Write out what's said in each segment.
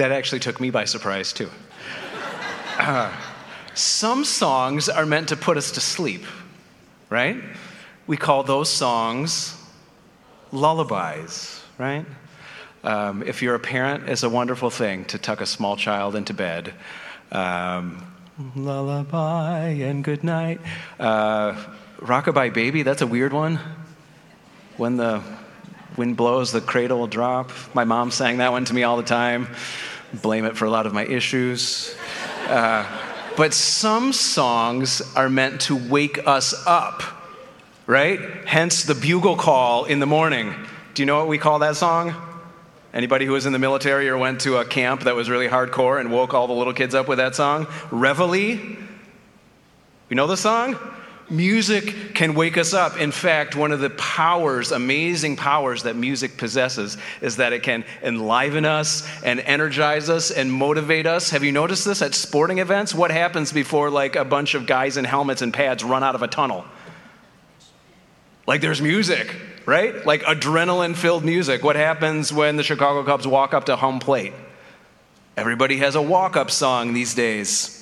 That actually took me by surprise, too. Uh, some songs are meant to put us to sleep, right? We call those songs lullabies, right? Um, if you're a parent, it's a wonderful thing to tuck a small child into bed. Um, lullaby and good night. Uh, Rockabye Baby, that's a weird one. When the wind blows, the cradle will drop. My mom sang that one to me all the time. Blame it for a lot of my issues. Uh, but some songs are meant to wake us up, right? Hence the bugle call in the morning. Do you know what we call that song? Anybody who was in the military or went to a camp that was really hardcore and woke all the little kids up with that song? Reveille. You know the song? Music can wake us up. In fact, one of the powers, amazing powers that music possesses is that it can enliven us and energize us and motivate us. Have you noticed this at sporting events? What happens before like a bunch of guys in helmets and pads run out of a tunnel? Like there's music, right? Like adrenaline filled music. What happens when the Chicago Cubs walk up to home plate? Everybody has a walk up song these days.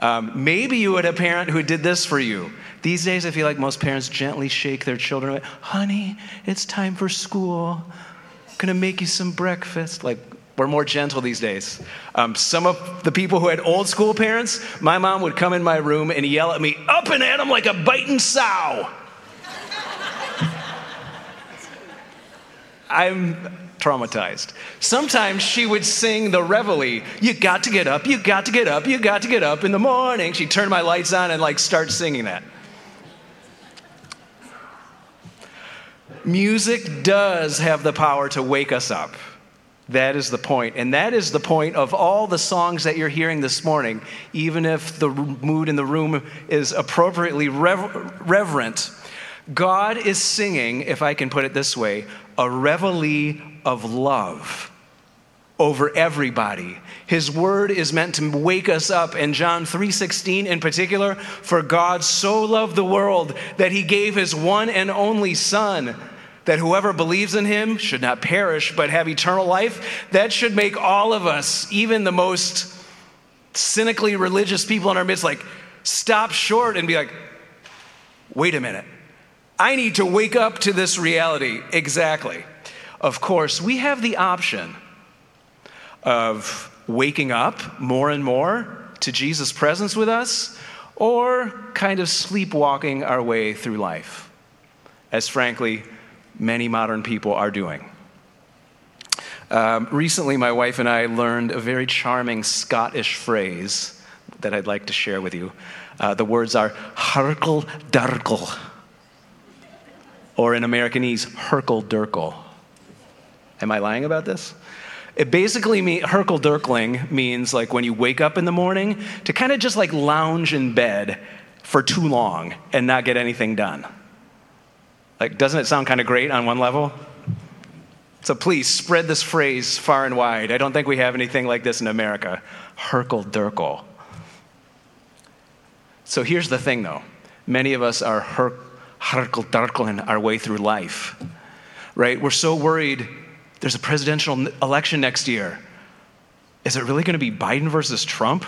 Um, maybe you had a parent who did this for you. These days, I feel like most parents gently shake their children away. Honey, it's time for school. I'm gonna make you some breakfast. Like, we're more gentle these days. Um, some of the people who had old school parents, my mom would come in my room and yell at me, up and at them like a biting sow. I'm traumatized. Sometimes she would sing the reveille. You got to get up, you got to get up, you got to get up in the morning. She'd turn my lights on and like start singing that. Music does have the power to wake us up. That is the point. And that is the point of all the songs that you're hearing this morning, even if the mood in the room is appropriately rever- reverent. God is singing, if I can put it this way, a reveille of love over everybody. His word is meant to wake us up and John 3:16 in particular, for God so loved the world that he gave his one and only son that whoever believes in him should not perish but have eternal life. That should make all of us, even the most cynically religious people in our midst like stop short and be like, "Wait a minute. I need to wake up to this reality." Exactly. Of course, we have the option of waking up more and more to Jesus' presence with us or kind of sleepwalking our way through life, as frankly, many modern people are doing. Um, recently, my wife and I learned a very charming Scottish phrase that I'd like to share with you. Uh, the words are harkle darkle, or in Americanese, herkle durkle. Am I lying about this? It basically means herkle means like when you wake up in the morning to kind of just like lounge in bed for too long and not get anything done. Like, doesn't it sound kind of great on one level? So please spread this phrase far and wide. I don't think we have anything like this in America. Herkle durkle. So here's the thing though many of us are herkle durkling our way through life, right? We're so worried there's a presidential election next year. Is it really going to be Biden versus Trump?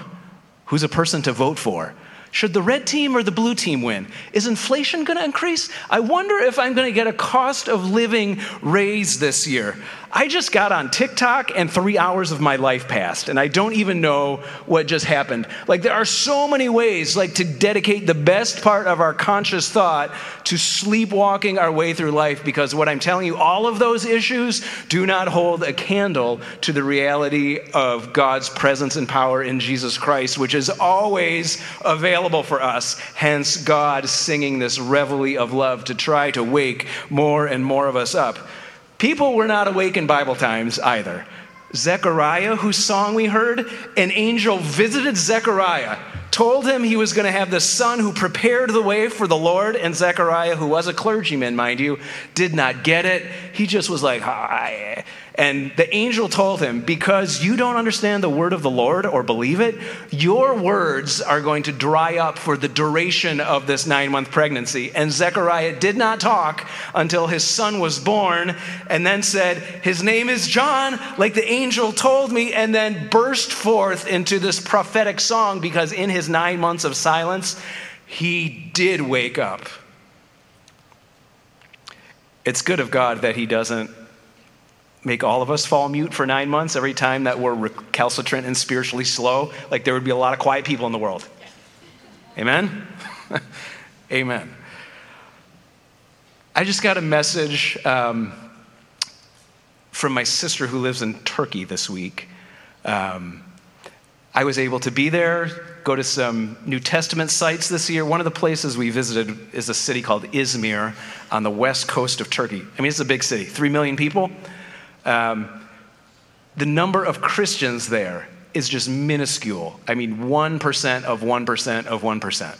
Who's a person to vote for? Should the red team or the blue team win? Is inflation going to increase? I wonder if I'm going to get a cost of living raise this year. I just got on TikTok and three hours of my life passed, and I don't even know what just happened. Like, there are so many ways, like, to dedicate the best part of our conscious thought to sleepwalking our way through life, because what I'm telling you, all of those issues do not hold a candle to the reality of God's presence and power in Jesus Christ, which is always available for us. Hence, God singing this reveille of love to try to wake more and more of us up. People were not awake in Bible times either. Zechariah, whose song we heard, an angel visited Zechariah, told him he was going to have the son who prepared the way for the Lord. And Zechariah, who was a clergyman, mind you, did not get it. He just was like. And the angel told him, Because you don't understand the word of the Lord or believe it, your words are going to dry up for the duration of this nine month pregnancy. And Zechariah did not talk until his son was born, and then said, His name is John, like the angel told me, and then burst forth into this prophetic song because in his nine months of silence, he did wake up. It's good of God that he doesn't make all of us fall mute for nine months every time that we're recalcitrant and spiritually slow, like there would be a lot of quiet people in the world. Amen? Amen. I just got a message um, from my sister who lives in Turkey this week. Um, I was able to be there, go to some New Testament sites this year. One of the places we visited is a city called Izmir on the west coast of Turkey. I mean, it's a big city, three million people. Um, the number of Christians there is just minuscule. I mean, 1% of 1% of 1%.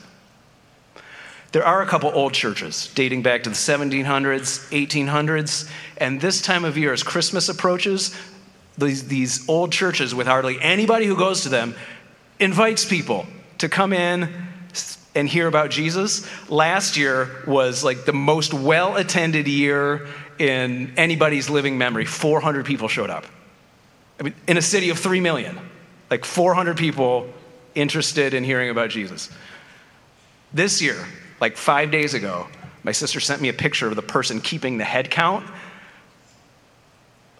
There are a couple old churches dating back to the 1700s, 1800s, and this time of year, as Christmas approaches, these, these old churches with hardly anybody who goes to them invites people to come in and hear about Jesus. Last year was like the most well attended year in anybody's living memory. 400 people showed up. I mean, in a city of 3 million, like 400 people interested in hearing about Jesus. This year, like five days ago, my sister sent me a picture of the person keeping the head count.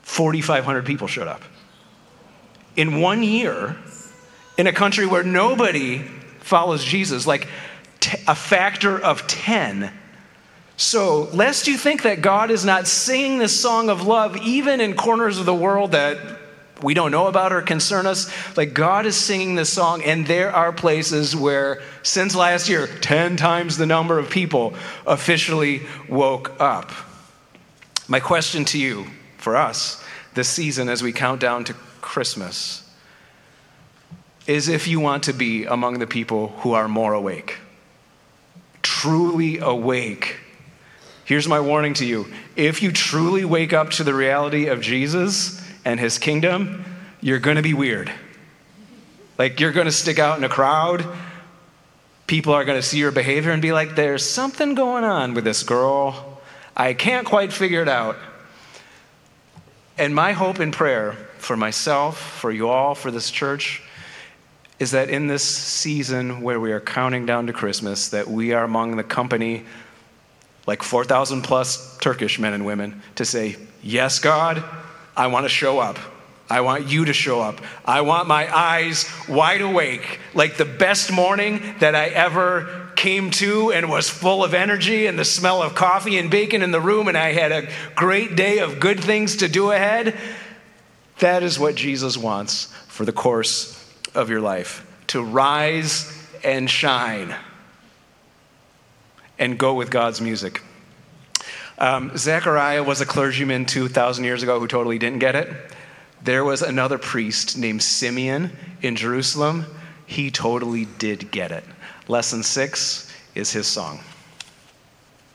4,500 people showed up. In one year, in a country where nobody follows Jesus, like t- a factor of 10 so, lest you think that God is not singing this song of love, even in corners of the world that we don't know about or concern us, like God is singing this song, and there are places where, since last year, 10 times the number of people officially woke up. My question to you, for us, this season as we count down to Christmas, is if you want to be among the people who are more awake, truly awake Here's my warning to you if you truly wake up to the reality of Jesus and his kingdom, you're going to be weird. Like, you're going to stick out in a crowd. People are going to see your behavior and be like, there's something going on with this girl. I can't quite figure it out. And my hope and prayer for myself, for you all, for this church, is that in this season where we are counting down to Christmas, that we are among the company like 4,000 plus Turkish men and women, to say, Yes, God, I want to show up. I want you to show up. I want my eyes wide awake, like the best morning that I ever came to and was full of energy and the smell of coffee and bacon in the room, and I had a great day of good things to do ahead. That is what Jesus wants for the course of your life to rise and shine and go with God's music. Um, Zechariah was a clergyman 2,000 years ago who totally didn't get it. There was another priest named Simeon in Jerusalem. He totally did get it. Lesson six is his song.